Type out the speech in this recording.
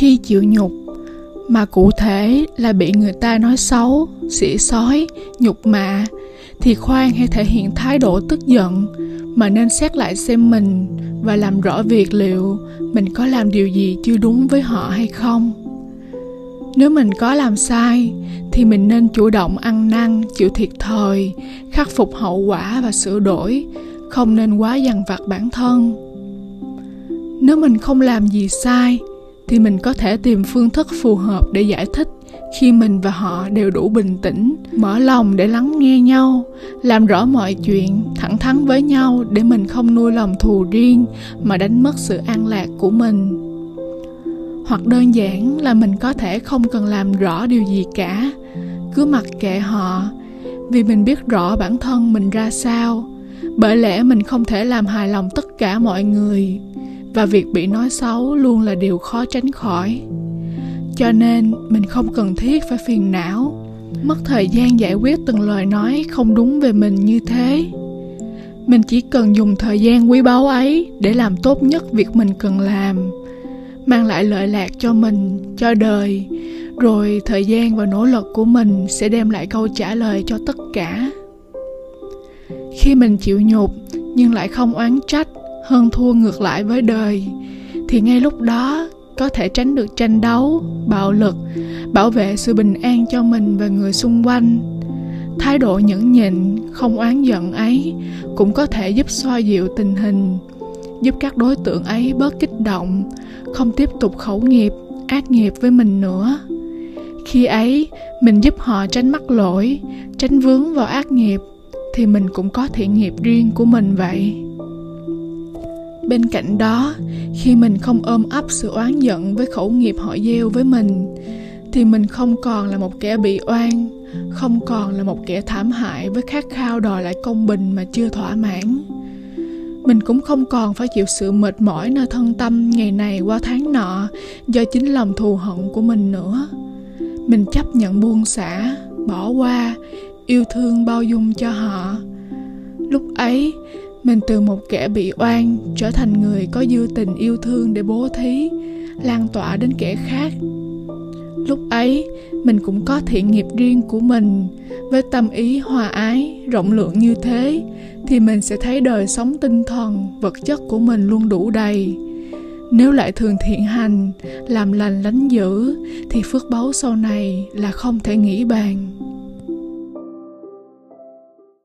khi chịu nhục, mà cụ thể là bị người ta nói xấu xỉa sói, nhục mạ, thì khoan hay thể hiện thái độ tức giận, mà nên xét lại xem mình và làm rõ việc liệu mình có làm điều gì chưa đúng với họ hay không. Nếu mình có làm sai, thì mình nên chủ động ăn năn, chịu thiệt thòi, khắc phục hậu quả và sửa đổi, không nên quá dằn vặt bản thân. Nếu mình không làm gì sai thì mình có thể tìm phương thức phù hợp để giải thích khi mình và họ đều đủ bình tĩnh, mở lòng để lắng nghe nhau, làm rõ mọi chuyện thẳng thắn với nhau để mình không nuôi lòng thù riêng mà đánh mất sự an lạc của mình. Hoặc đơn giản là mình có thể không cần làm rõ điều gì cả, cứ mặc kệ họ, vì mình biết rõ bản thân mình ra sao. Bởi lẽ mình không thể làm hài lòng tất cả mọi người và việc bị nói xấu luôn là điều khó tránh khỏi. Cho nên, mình không cần thiết phải phiền não, mất thời gian giải quyết từng lời nói không đúng về mình như thế. Mình chỉ cần dùng thời gian quý báu ấy để làm tốt nhất việc mình cần làm, mang lại lợi lạc cho mình, cho đời. Rồi thời gian và nỗ lực của mình sẽ đem lại câu trả lời cho tất cả. Khi mình chịu nhục nhưng lại không oán trách hơn thua ngược lại với đời, thì ngay lúc đó có thể tránh được tranh đấu, bạo lực, bảo vệ sự bình an cho mình và người xung quanh. Thái độ nhẫn nhịn, không oán giận ấy cũng có thể giúp xoa dịu tình hình, giúp các đối tượng ấy bớt kích động, không tiếp tục khẩu nghiệp, ác nghiệp với mình nữa. Khi ấy, mình giúp họ tránh mắc lỗi, tránh vướng vào ác nghiệp, thì mình cũng có thiện nghiệp riêng của mình vậy bên cạnh đó, khi mình không ôm ấp sự oán giận với khẩu nghiệp họ gieo với mình, thì mình không còn là một kẻ bị oan, không còn là một kẻ thảm hại với khát khao đòi lại công bình mà chưa thỏa mãn. Mình cũng không còn phải chịu sự mệt mỏi nơi thân tâm ngày này qua tháng nọ do chính lòng thù hận của mình nữa. Mình chấp nhận buông xả, bỏ qua, yêu thương bao dung cho họ. Lúc ấy mình từ một kẻ bị oan trở thành người có dư tình yêu thương để bố thí, lan tỏa đến kẻ khác. Lúc ấy, mình cũng có thiện nghiệp riêng của mình. Với tâm ý hòa ái, rộng lượng như thế, thì mình sẽ thấy đời sống tinh thần, vật chất của mình luôn đủ đầy. Nếu lại thường thiện hành, làm lành lánh dữ, thì phước báu sau này là không thể nghĩ bàn.